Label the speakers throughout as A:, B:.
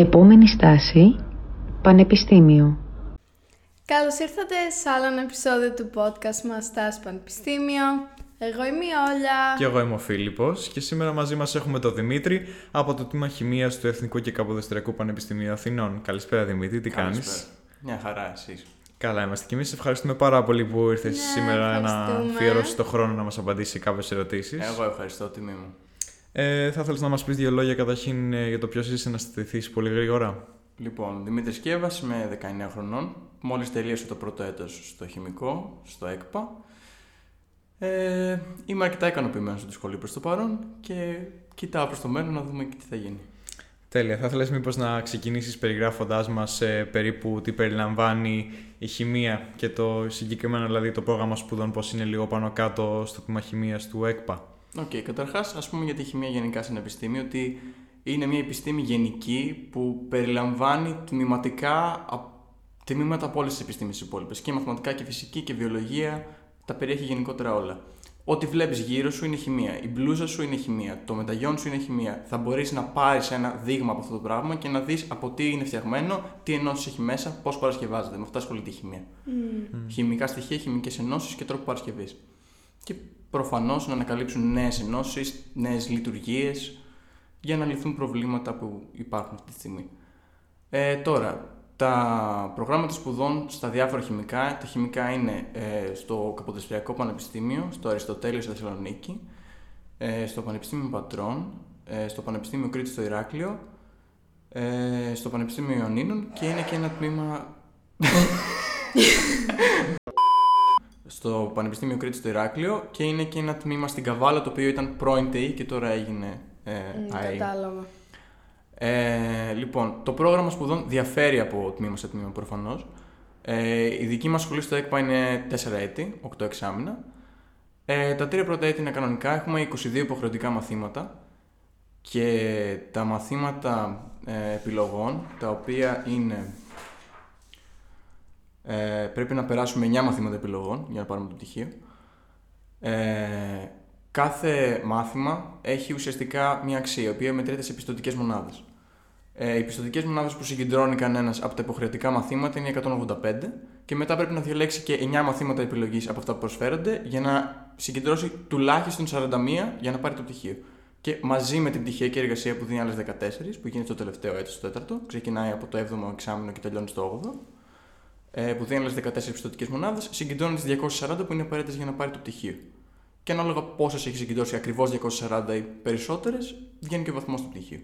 A: Επόμενη στάση, Πανεπιστήμιο.
B: Καλώς ήρθατε σε άλλο ένα επεισόδιο του podcast μας «Στάση Πανεπιστήμιο». Εγώ είμαι η Όλια.
C: Και εγώ είμαι ο Φίλιππος και σήμερα μαζί μας έχουμε τον Δημήτρη από το Τμήμα Χημίας του Εθνικού και Καποδεστριακού Πανεπιστημίου Αθηνών. Καλησπέρα Δημήτρη, τι
D: Καλησπέρα.
C: κάνεις;
D: Μια χαρά, εσείς.
C: Καλά είμαστε και εμείς ευχαριστούμε πάρα πολύ που ήρθες
B: Ναι,
C: σήμερα να
B: ευχαριστούμε.
C: αφιερώσεις το χρόνο να μας απαντήσει σε κάποιες ερωτήσεις.
D: Εγώ ευχαριστώ, τιμή μου.
C: Ε, θα ήθελες να μας πεις δύο λόγια καταρχήν ε, για το ποιος είσαι να στηθείς πολύ γρήγορα;
D: Λοιπόν, Δημήτρης Κέβας, είμαι 19 χρονών. Μόλις τελείωσα το πρώτο έτος στο χημικό, στο ΕΚΠΑ. Ε, είμαι αρκετά ικανοποιημένος στη σχολή προς το παρόν και κοιτάω προς το μέλλον να δούμε και τι θα γίνει.
C: Τέλεια. Θα ήθελες μήπως να ξεκινήσεις περιγράφοντάς μας ε, περίπου τι περιλαμβάνει η χημεία και το συγκεκριμένο δηλαδή το πρόγραμμα σπουδών πώς είναι λίγο πάνω κάτω στο τμήμα χημίας του ΕΚΠΑ;
D: Οκ, καταρχάς ας πούμε για τη χημεία γενικά σε ένα επιστήμιο ότι είναι μια επιστήμη γενική που περιλαμβάνει τμηματικά α- τμήματα από όλες τις επιστήμες τις υπόλοιπες και μαθηματικά και φυσική και βιολογία τα περιέχει γενικότερα όλα. Ό,τι βλέπεις γύρω σου είναι χημεία. Η μπλούζα σου είναι χημεία. Το μενταγιόν σου είναι χημεία. Θα μπορείς να πάρεις ένα δείγμα από αυτό το πράγμα και να δεις από τι είναι φτιαγμένο, τι ενώσεις έχει μέσα, πώς παρασκευάζεται. Με αυτά ασχολείται η χημεία. Χημικά στοιχεία, χημικές ενώσεις και τρόπο παρασκευής. Και προφανώς να ανακαλύψουν νέες ενώσεις, νέες λειτουργίες για να λυθούν προβλήματα που υπάρχουν αυτή τη στιγμή. Ε, τώρα, τα προγράμματα σπουδών στα διάφορα χημικά, τα χημικά είναι ε, στο Καποδιστριακό Πανεπιστήμιο, στο Αριστοτέλειο στη Θεσσαλονίκη, ε, στο Πανεπιστήμιο Πατρών, ε, στο Πανεπιστήμιο Κρήτη στο Ηράκλειο, ε, στο Πανεπιστήμιο Ιωνίνων και είναι και ένα τμήμα στο Πανεπιστήμιο Κρήτη στο Ηράκλειο και είναι και ένα τμήμα στην Καβάλα το οποίο ήταν πρώην ΤΕΙ και τώρα έγινε ε,
B: Μ,
D: ΑΕΗ.
B: Κατάλαβα.
D: Ε, λοιπόν, το πρόγραμμα σπουδών διαφέρει από τμήμα σε τμήμα προφανώς. Ε, η δική μας σχολή στο ΕΚΠΑ είναι 4 έτη, 8 εξάμεινα. Ε, τα τρία πρώτα έτη είναι κανονικά. Έχουμε 22 υποχρεωτικά μαθήματα και τα μαθήματα ε, επιλογών, τα οποία είναι. Ε, πρέπει να περάσουμε 9 μαθήματα επιλογών για να πάρουμε το πτυχίο. Ε, κάθε μάθημα έχει ουσιαστικά μια αξία, η οποία μετρείται σε πιστοτικές μονάδες. Ε, οι πιστοτικές μονάδες που συγκεντρώνει κανένας από τα υποχρεωτικά μαθήματα είναι 185 και μετά πρέπει να διαλέξει και 9 μαθήματα επιλογής από αυτά που προσφέρονται για να συγκεντρώσει τουλάχιστον 41 για να πάρει το πτυχίο. Και μαζί με την πτυχιακή εργασία που δίνει άλλες 14, που γίνεται στο τελευταίο έτος, στο τέταρτο, ξεκινάει από το 7ο εξάμεινο και τελειώνει στο 8ο, ε, που δίνει άλλες 14 πιστοτικές μονάδες, συγκεντρώνει τις 240 που είναι απαραίτητες για να πάρει το πτυχίο. Και ανάλογα πόσες έχει συγκεντρώσει, ακριβώς 240 ή περισσότερες, βγαίνει και ο βαθμός του πτυχίου.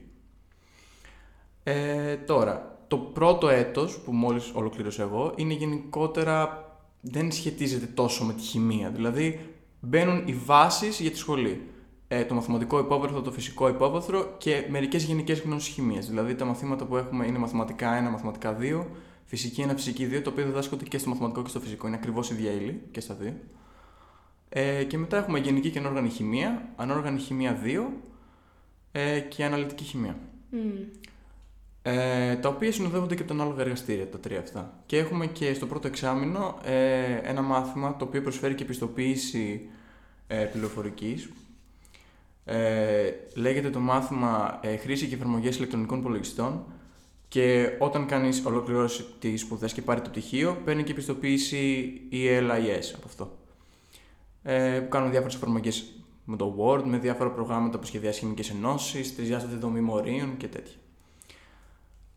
D: Ε, τώρα, το πρώτο έτος που μόλις ολοκλήρωσα εγώ είναι γενικότερα δεν σχετίζεται τόσο με τη χημεία. Δηλαδή μπαίνουν οι βάσεις για τη σχολή. Ε, το μαθηματικό υπόβαθρο, το φυσικό υπόβαθρο και μερικές γενικές γνώσεις χημίας. Δηλαδή τα μαθήματα που έχουμε είναι μαθηματικά 1, μαθηματικά 2, φυσική 1, φυσική 2, το οποίο διδάσκονται και στο μαθηματικό και στο φυσικό. Είναι ακριβώς ίδια ύλη και στα δύο. Ε, και μετά έχουμε γενική και ανόργανη χημεία, ανόργανη χημεία 2 ε, και αναλυτική χημεία.
B: Μ.
D: Ε, τα οποία συνοδεύονται και από τα ανάλογα εργαστήρια, τα τρία αυτά. Και έχουμε και στο πρώτο εξάμεινο ε, ένα μάθημα το οποίο προσφέρει και επιστοποίηση ε, πληροφορικής. Ε, λέγεται το μάθημα ε, Χρήση και εφαρμογές ηλεκτρονικών υπολογιστών και όταν κανείς ολοκληρώσει τις σπουδές και πάρει το πτυχίο, παίρνει και επιστοποίηση ELIS από αυτό. Ε, που κάνουν διάφορες εφαρμογές με το Word, με διάφορα προγράμματα που σχεδιάζει χημικές ενώσεις, τρισδιάστατη δομή μορίων και τέτοια.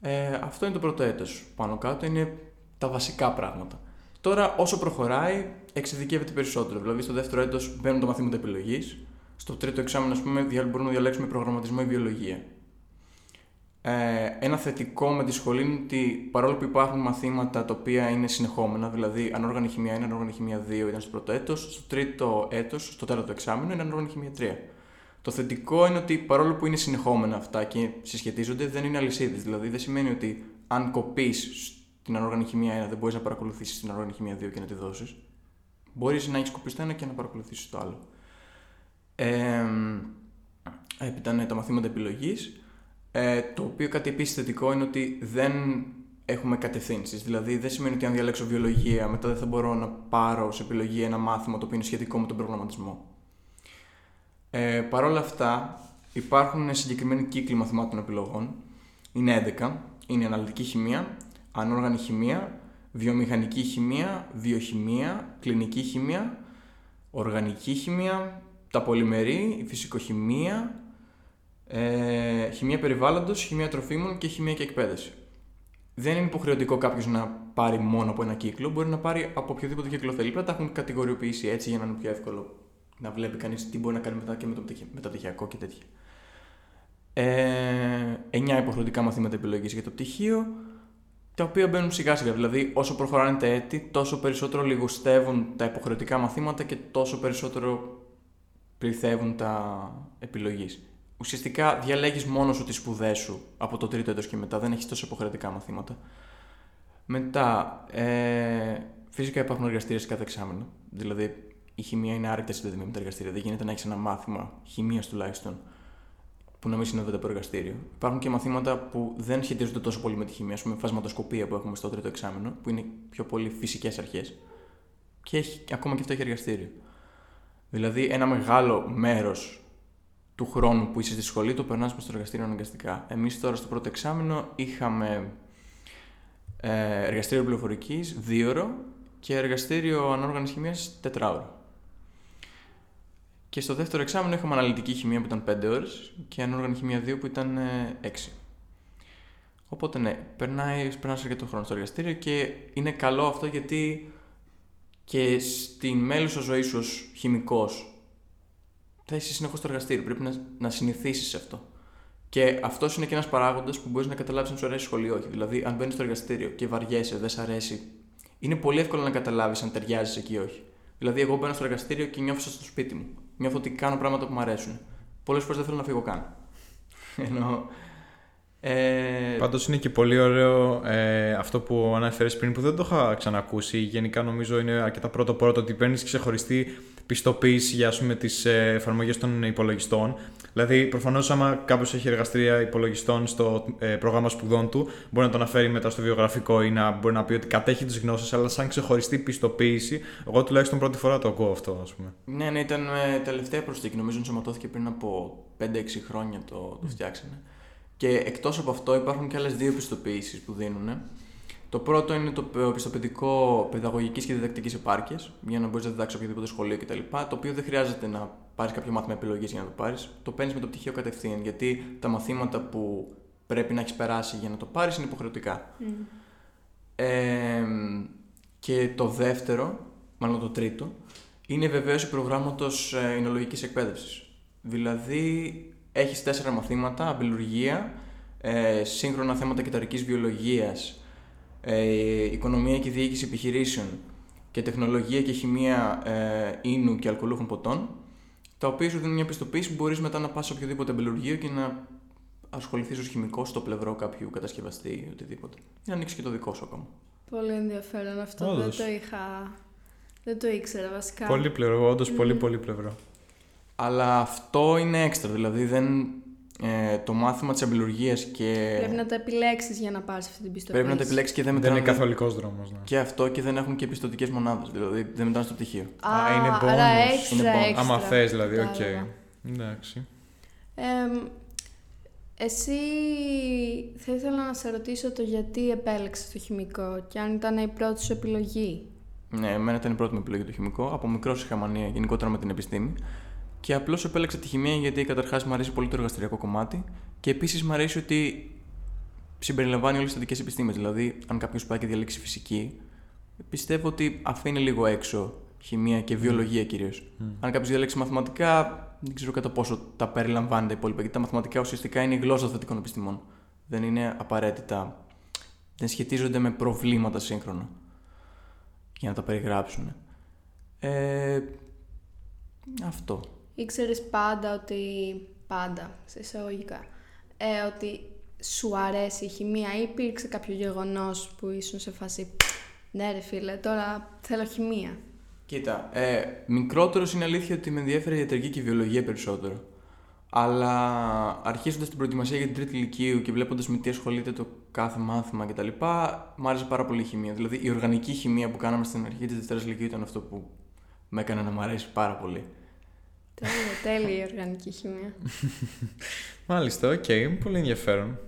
D: Ε, αυτό είναι το πρώτο έτος. Πάνω κάτω είναι τα βασικά πράγματα. Τώρα, όσο προχωράει, εξειδικεύεται περισσότερο. Δηλαδή, στο δεύτερο έτος μπαίνουν τα μαθήματα επιλογής. Στο τρίτο εξάμεινο, ας πούμε, δια- μπορούμε να διαλέξουμε προγραμματισμό ή βιολογία. Ε, ένα θετικό με τη σχολή είναι ότι παρόλο που υπάρχουν μαθήματα τα οποία είναι συνεχόμενα, δηλαδή ανόργανη χημεία 1, ανόργανη χημεία 2 ήταν στο πρώτο έτος, στο τρίτο έτος, στο τέταρτο εξάμεινο είναι ανόργανη χημεία 3. Το θετικό είναι ότι παρόλο που είναι συνεχόμενα αυτά και συσχετίζονται, δεν είναι αλυσίδες. Δηλαδή δεν σημαίνει ότι αν κοπείς στην ανόργανη χημεία 1, δεν μπορείς να παρακολουθήσεις την ανόργανη χημεία 2 και να τη δώσεις. Μπορείς να έχεις κοπεί το ένα και να παρακολουθήσεις το άλλο. Ε, έπειτα είναι τα μαθήματα επιλογής. Ε, το οποίο κάτι επίσης θετικό είναι ότι δεν έχουμε κατευθύνσεις. Δηλαδή δεν σημαίνει ότι αν διαλέξω βιολογία, μετά δεν θα μπορώ να πάρω σε επιλογή ένα μάθημα το οποίο είναι σχετικό με τον προγραμματισμό. Ε, Παρ' όλα αυτά, υπάρχουν συγκεκριμένοι κύκλοι μαθημάτων επιλογών. Είναι 11 είναι αναλυτική χημεία, ανόργανη χημεία, βιομηχανική χημεία, βιοχημεία, κλινική χημεία, οργανική χημεία, τα πολυμερή, η φυσικοχημεία, ε, χημεία περιβάλλοντος, χημεία τροφίμων και χημεία και εκπαίδευση. Δεν είναι υποχρεωτικό κάποιος να πάρει μόνο από ένα κύκλο, μπορεί να πάρει από οποιοδήποτε κύκλο θέλει. Πρέπει να τα έχουν κατηγοριοποιήσει έτσι για να είναι πιο εύκολο να βλέπει κανείς τι μπορεί να κάνει μετά και με το μεταπτυχιακό και τέτοια. Ε, 9 υποχρεωτικά μαθήματα επιλογής για το πτυχίο, τα οποία μπαίνουν σιγά σιγά. Δηλαδή, όσο προχωράνε τα έτη, τόσο περισσότερο λιγοστεύουν τα υποχρεωτικά μαθήματα και τόσο περισσότερο πληθεύουν τα επιλογής. Ουσιαστικά διαλέγεις μόνος σου τις σπουδές σου από το τρίτο έτος και μετά, δεν έχεις τόσο υποχρεωτικά μαθήματα. Μετά, ε, φυσικά υπάρχουν εργαστήρια σε κάθε εξάμεινο. Δηλαδή, η χημεία είναι άρρηκτα συνδεδεμένη με τα εργαστήρια. Δεν γίνεται να έχεις ένα μάθημα χημίας τουλάχιστον που να μην συνοδεύεται από εργαστήριο. Υπάρχουν και μαθήματα που δεν σχετίζονται τόσο πολύ με τη χημία, ας πούμε, φασματοσκοπία που έχουμε στο τρίτο εξάμεινο, που είναι πιο πολύ φυσικές αρχές. Και έχει, ακόμα και αυτό έχει εργαστήριο. Δηλαδή, ένα μεγάλο μέρος του χρόνου που είσαι στη σχολή το περνάς στο εργαστήριο αναγκαστικά. Εμείς τώρα στο πρώτο εξάμεινο είχαμε ε, εργαστήριο πληροφορικής, δύο και εργαστήριο ανόργανης χημίας, τετράωρο. Και στο δεύτερο εξάμεινο είχαμε αναλυτική χημεία που ήταν 5 ώρες και ανόργανη χημεία 2 που ήταν 6. Ε, Οπότε ναι, περνάει, περνάει αρκετό χρόνο στο εργαστήριο και είναι καλό αυτό γιατί και στην μέλουσα ζωής σου ως χημικός θα είσαι συνεχώς στο εργαστήριο. Πρέπει να, να συνηθίσεις σε αυτό. Και αυτός είναι και ένας παράγοντας που μπορείς να καταλάβεις αν σου αρέσει σχολείο ή όχι. Δηλαδή, αν μπαίνεις στο εργαστήριο και βαριέσαι, δεν σ' αρέσει, είναι πολύ εύκολο να καταλάβεις αν ταιριάζεις εκεί ή όχι. Δηλαδή, εγώ μπαίνω στο εργαστήριο και νιώθω στο σπίτι μου. Νιώθω ότι κάνω πράγματα που μου αρέσουν. Πολλές φορές δεν θέλω να φύγω καν. Ενώ.
C: Ε... Πάντως είναι και πολύ ωραίο ε, αυτό που αναφέρει πριν που δεν το είχα ξανακούσει. Γενικά νομίζω είναι αρκετά πρώτο πρώτο ότι παίρνεις ξεχωριστή πιστοποίηση για τις ε, εφαρμογές των υπολογιστών. Δηλαδή, προφανώς, άμα κάποιος έχει εργαστήρια υπολογιστών στο ε, πρόγραμμα σπουδών του, μπορεί να το αναφέρει μετά στο βιογραφικό ή να μπορεί να πει ότι κατέχει τις γνώσεις, αλλά σαν ξεχωριστή πιστοποίηση, εγώ τουλάχιστον πρώτη φορά το ακούω αυτό, ας πούμε.
D: Ναι, ναι, ήταν ε, τελευταία προσθήκη. Νομίζω ενσωματώθηκε πριν από 5-6 χρόνια το, το φτιάξανε. Και εκτός από αυτό, υπάρχουν και άλλες δύο πιστοποιήσεις που δίνουν. Το πρώτο είναι το πιστοποιητικό παιδαγωγικής και διδακτικής επάρκειας, για να μπορείς να διδάξεις οποιοδήποτε σχολείο κτλ. Το οποίο δεν χρειάζεται να πάρεις κάποιο μάθημα επιλογής για να το πάρεις. Το παίρνεις με το πτυχίο κατευθείαν, γιατί τα μαθήματα που πρέπει να έχεις περάσει για να το πάρεις είναι υποχρεωτικά. Mm. Ε, και το δεύτερο, μάλλον το τρίτο, είναι η βεβαίωση προγράμματο εινολογικής εκπαίδευσης. Δηλαδή, έχεις τέσσερα μαθήματα, αμπελουργία, ε, σύγχρονα θέματα κυταρικής βιολογίας, ε, οικονομία και διοίκηση επιχειρήσεων και τεχνολογία και χημεία ε, ίνου και αλκοολούχων ποτών, τα οποία σου δίνουν μια πιστοποίηση που μπορείς μετά να πας σε οποιοδήποτε εμπελουργείο και να ασχοληθείς ως χημικός στο πλευρό κάποιου κατασκευαστή ή οτιδήποτε. Ή να ανοίξει και το δικό σου ακόμα.
B: Πολύ ενδιαφέρον αυτό. Δεν το είχα. Δεν το ήξερα βασικά.
C: Πολύ πλευρό, όντως πολύ πολύ πλευρό.
D: Αλλά αυτό είναι έξτρα. Δηλαδή δεν, ε, το μάθημα της αμπελουργίας και.
B: Πρέπει να τα επιλέξεις για να πάρεις αυτή την πιστοποίηση.
D: Πρέπει να τα επιλέξεις και δεν
C: μετράνε. Δεν είναι καθολικός δρόμος. Ναι.
D: Και αυτό και δεν έχουν και πιστωτικές μονάδες. Δηλαδή δεν μετράνε στο πτυχίο.
B: Α, Α είναι bonus. Άρα έξτρα, είναι bonus. Έξτρα.
C: Άμα θες δηλαδή, OK. Okay. Εντάξει.
B: Ε, εσύ θα ήθελα να σε ρωτήσω το γιατί επέλεξες το χημικό και αν ήταν η πρώτη σου επιλογή.
D: Ναι, εμένα ήταν η πρώτη μου επιλογή το χημικό. Από μικρός είχα μανία γενικότερα με την επιστήμη. Και απλώς επέλεξα τη χημεία γιατί καταρχάς μου αρέσει πολύ το εργαστηριακό κομμάτι και επίσης μου αρέσει ότι συμπεριλαμβάνει όλες τις θετικές επιστήμες. Δηλαδή, αν κάποιος πάει και διαλέξει φυσική, πιστεύω ότι αφήνει λίγο έξω χημεία και βιολογία κυρίως. Mm. Αν κάποιος διαλέξει μαθηματικά, δεν ξέρω κατά πόσο τα περιλαμβάνει τα υπόλοιπα. Γιατί τα μαθηματικά ουσιαστικά είναι η γλώσσα θετικών επιστημών. Δεν είναι απαραίτητα. Δεν σχετίζονται με προβλήματα σύγχρονα για να τα περιγράψουν. Ε, αυτό
B: ήξερε πάντα ότι. πάντα, σε εισαγωγικά. Ε, ότι σου αρέσει η χημεία ή υπήρξε κάποιο γεγονός που ήσουν σε φάση. Ναι, ρε φίλε, τώρα θέλω χημεία.
D: Κοίτα, ε, μικρότερος είναι αλήθεια ότι με ενδιαφέρει η ιατρική και η βιολογία περισσότερο. Αλλά αρχίζοντας την προετοιμασία για την τρίτη λυκείου και βλέποντας με τι ασχολείται το κάθε μάθημα κτλ., μου άρεσε πάρα πολύ η χημεία. Δηλαδή, η οργανική χημεία που κάναμε στην αρχή της δευτέρας λυκείου ήταν αυτό που με έκανε να μου αρέσει πάρα πολύ.
B: Τέλεια, τέλεια η οργανική χημεία.
C: Μάλιστα, OK, okay, πολύ ενδιαφέρον.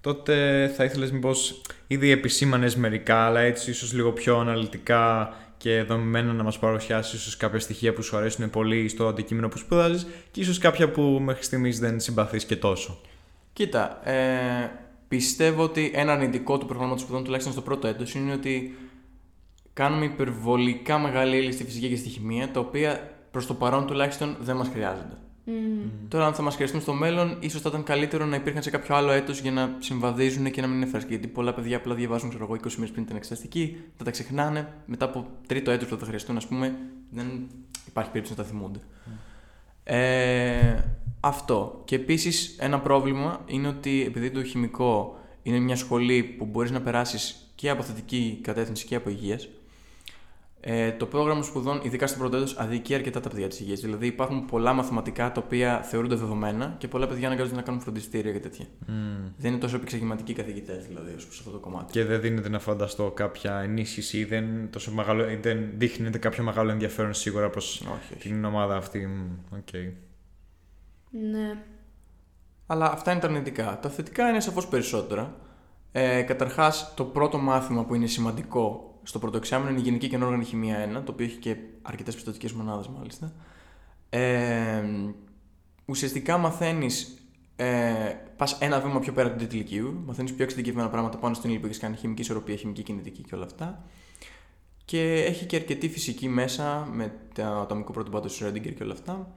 C: τότε θα ήθελες μήπως ήδη επισήμανες μερικά, αλλά έτσι ίσως λίγο πιο αναλυτικά και δομημένα να μας παρουσιάσεις ίσως κάποια στοιχεία που σου αρέσουν πολύ στο αντικείμενο που σπουδάζεις και ίσως κάποια που μέχρι στιγμής δεν συμπαθείς και τόσο.
D: Κοίτα, ε, πιστεύω ότι ένα αρνητικό του προγράμματος σπουδών τουλάχιστον στο πρώτο έτος είναι ότι κάνουμε υπερβολικά μεγάλη ύλη στη φυσική και στη χημεία, τα οποία προς το παρόν τουλάχιστον δεν μας χρειάζονται. Τώρα, αν θα μας χρειαστούν στο μέλλον, ίσως θα ήταν καλύτερο να υπήρχαν σε κάποιο άλλο έτος για να συμβαδίζουν και να μην είναι φρέσκοι. Γιατί πολλά παιδιά απλά διαβάζουν, ξέρω εγώ, 20 μέρε πριν την εξεταστική, θα τα ξεχνάνε. Μετά από τρίτο έτος που θα τα χρειαστούν, ας πούμε, δεν υπάρχει περίπτωση να τα θυμούνται. Ε, αυτό. Και επίσης ένα πρόβλημα είναι ότι επειδή το χημικό είναι μια σχολή που μπορείς να περάσεις και από θετική κατεύθυνση και από υγείας, ε, το πρόγραμμα σπουδών, ειδικά στο πρώτο έτος, αδικεί αρκετά τα παιδιά της υγείας. Δηλαδή υπάρχουν πολλά μαθηματικά τα οποία θεωρούνται δεδομένα και πολλά παιδιά αναγκάζονται να κάνουν φροντιστήρια και τέτοια.
C: Mm.
D: Δεν είναι τόσο επεξηγηματικοί καθηγητές, δηλαδή, ως αυτό το κομμάτι.
C: Και δεν δίνεται να φανταστώ κάποια ενίσχυση ή δεν, τόσο μεγάλο, δεν δείχνεται κάποιο μεγάλο ενδιαφέρον σίγουρα προς την ομάδα αυτή. Okay.
B: Ναι.
D: Αλλά αυτά είναι τα αρνητικά. Τα θετικά είναι σαφώς περισσότερα. Ε, Καταρχάς, το πρώτο μάθημα που είναι σημαντικό στο πρώτο εξάμεινο είναι η Γενική και Ανόργανη Χημεία 1, το οποίο έχει και αρκετές πιστοτικές μονάδες μάλιστα. Ε, ουσιαστικά μαθαίνεις. Ε, Πας ένα βήμα πιο πέρα του τρίτη ηλικίου, μαθαίνεις πιο εξειδικευμένα πράγματα πάνω στην ύλη που έχεις κάνει χημική ισορροπία, χημική κινητική και όλα αυτά. Και έχει και αρκετή φυσική μέσα με το ατομικό πρωτοπάτο του Σρέντιγκερ και όλα αυτά.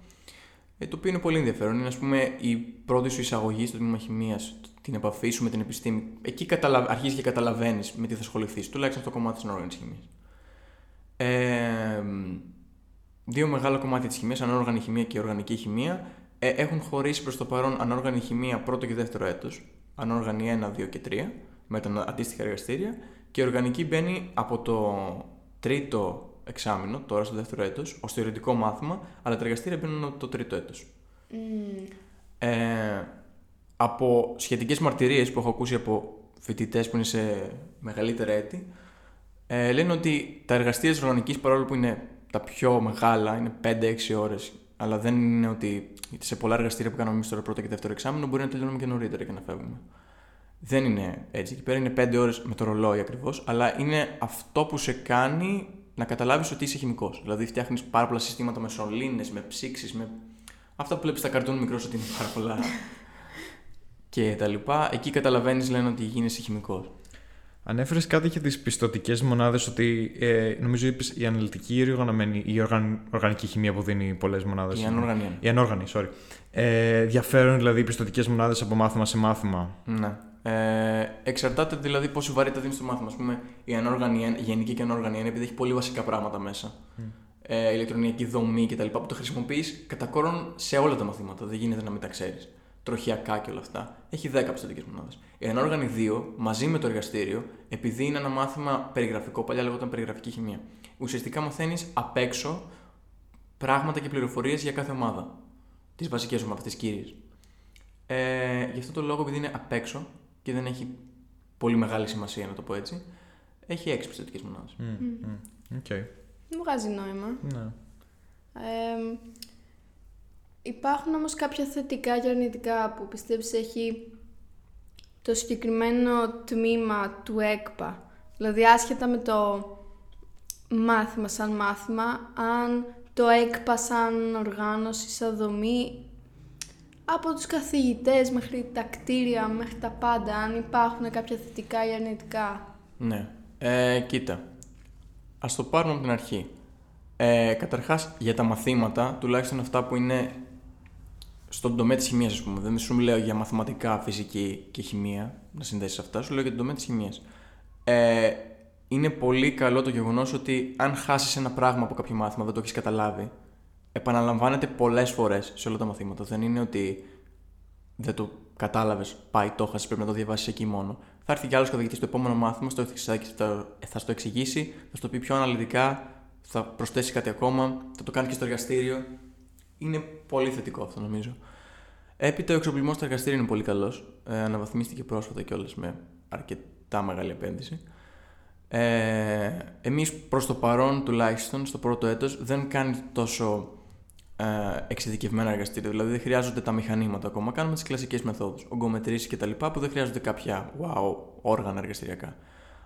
D: Ε, το οποίο είναι πολύ ενδιαφέρον. Είναι, ας πούμε, η πρώτη σου εισαγωγή στο τμήμα χημίας, την επαφή σου με την επιστήμη. Εκεί καταλα... αρχίζεις και καταλαβαίνεις με τι θα ασχοληθείς, τουλάχιστον στο κομμάτι της ανόργανη χημίας. Ε, δύο μεγάλα κομμάτια της χημίας, ανόργανη χημία και οργανική χημία, ε, έχουν χωρίσει προς το παρόν ανόργανη χημία πρώτο και δεύτερο έτος. Ανόργανη 1, 2 και 3, με τα αντίστοιχα εργαστήρια. Και η οργανική μπαίνει από το τρίτο εξάμεινο, τώρα στο δεύτερο έτος, ως θεωρητικό μάθημα, αλλά τα εργαστήρια μπαίνουν το τρίτο έτος. Mm. Ε, από σχετικές μαρτυρίες που έχω ακούσει από φοιτητές που είναι σε μεγαλύτερα έτη, ε, λένε ότι τα εργαστήρια της οργανικής παρόλο που είναι τα πιο μεγάλα, είναι 5-6 ώρες, αλλά δεν είναι ότι σε πολλά εργαστήρια που κάνουμε εμείς τώρα πρώτο και δεύτερο εξάμεινο μπορεί να τελειώνουμε και νωρίτερα και να φεύγουμε. Δεν είναι έτσι. Εκεί πέρα είναι 5 ώρες με το ρολόι ακριβώς, αλλά είναι αυτό που σε κάνει να καταλάβεις ότι είσαι χημικός. Δηλαδή φτιάχνεις πάρα πολλά συστήματα με σωλήνες, με ψήξεις, με. Αυτά που βλέπεις στα καρτούν μικρό ότι είναι πάρα πολλά και τα λοιπά, εκεί καταλαβαίνεις λένε ότι γίνεσαι χημικός.
C: Ανέφερες κάτι για τις πιστοτικές μονάδες, ότι ε, νομίζω είπες η αναλυτική ή η οργανωμένη, η οργαν, οργανική χημεία που δίνει πολλές μονάδες.
D: Η ανόργανη.
C: Η ανόργανη, sorry. Ε, διαφέρουν δηλαδή οι πιστοτικές μονάδες από μάθημα σε μάθημα.
D: Ναι. Ε, εξαρτάται δηλαδή πόση βαρύτητα δίνεις στο μάθημα. Α πούμε, η, ανόργανη, η γενική και ανόργανη είναι επειδή έχει πολύ βασικά πράγματα μέσα. Mm. Ε, ηλεκτρονική δομή κτλ. που το χρησιμοποιείς κατά κόρον σε όλα τα μαθήματα. Δεν γίνεται να μην τα ξέρεις τροχιακά και όλα αυτά, έχει 10 πιστοτικές μονάδες. Η ανόργανη 2, μαζί με το εργαστήριο, επειδή είναι ένα μάθημα περιγραφικό, παλιά λεγόταν περιγραφική χημεία, ουσιαστικά μαθαίνεις απ' έξω πράγματα και πληροφορίες για κάθε ομάδα. Τις βασικές ομάδες, τις κύριες. Ε, γι' αυτό το λόγο, επειδή είναι απ' έξω και δεν έχει πολύ μεγάλη σημασία, να το πω έτσι, έχει 6 πιστοτικές μονάδες.
C: Mm, mm, okay.
B: Δεν βγάζει νόημα.
C: Ναι.
B: Ε, Υπάρχουν όμως κάποια θετικά και αρνητικά που πιστεύεις έχει το συγκεκριμένο τμήμα του ΕΚΠΑ. Δηλαδή άσχετα με το μάθημα σαν μάθημα, αν το ΕΚΠΑ σαν οργάνωση, σαν δομή, από τους καθηγητές μέχρι τα κτίρια, μέχρι τα πάντα, αν υπάρχουν κάποια θετικά ή αρνητικά.
D: Ναι. Ε, κοίτα, ας το πάρουμε από την αρχή. Ε, καταρχάς, για τα μαθήματα, τουλάχιστον αυτά που είναι στον τομέα της χημίας, ας πούμε. Δεν σου λέω για μαθηματικά, φυσική και χημεία, να συνδέσεις αυτά, σου λέω για τον τομέα της χημίας. Ε, είναι πολύ καλό το γεγονός ότι αν χάσεις ένα πράγμα από κάποιο μάθημα, δεν το έχεις καταλάβει, επαναλαμβάνεται πολλές φορές σε όλα τα μαθήματα. Δεν είναι ότι δεν το κατάλαβες, πάει, το χάσει, πρέπει να το διαβάσεις εκεί μόνο. Θα έρθει κι άλλος καθηγητής στο επόμενο μάθημα, στο θα στο εξηγήσει, θα στο πει πιο αναλυτικά, θα προσθέσει κάτι ακόμα, θα το κάνει και στο εργαστήριο είναι πολύ θετικό αυτό νομίζω. Έπειτα ο εξοπλισμός στα εργαστήρια είναι πολύ καλός. Ε, αναβαθμίστηκε πρόσφατα κιόλας με αρκετά μεγάλη επένδυση. Ε, εμείς προς το παρόν τουλάχιστον στο πρώτο έτος δεν κάνει τόσο ε, εξειδικευμένα εργαστήρια. Δηλαδή δεν χρειάζονται τα μηχανήματα ακόμα. Κάνουμε τις κλασικές μεθόδους. Ογκομετρήσεις κτλ. που δεν χρειάζονται κάποια wow, όργανα εργαστηριακά.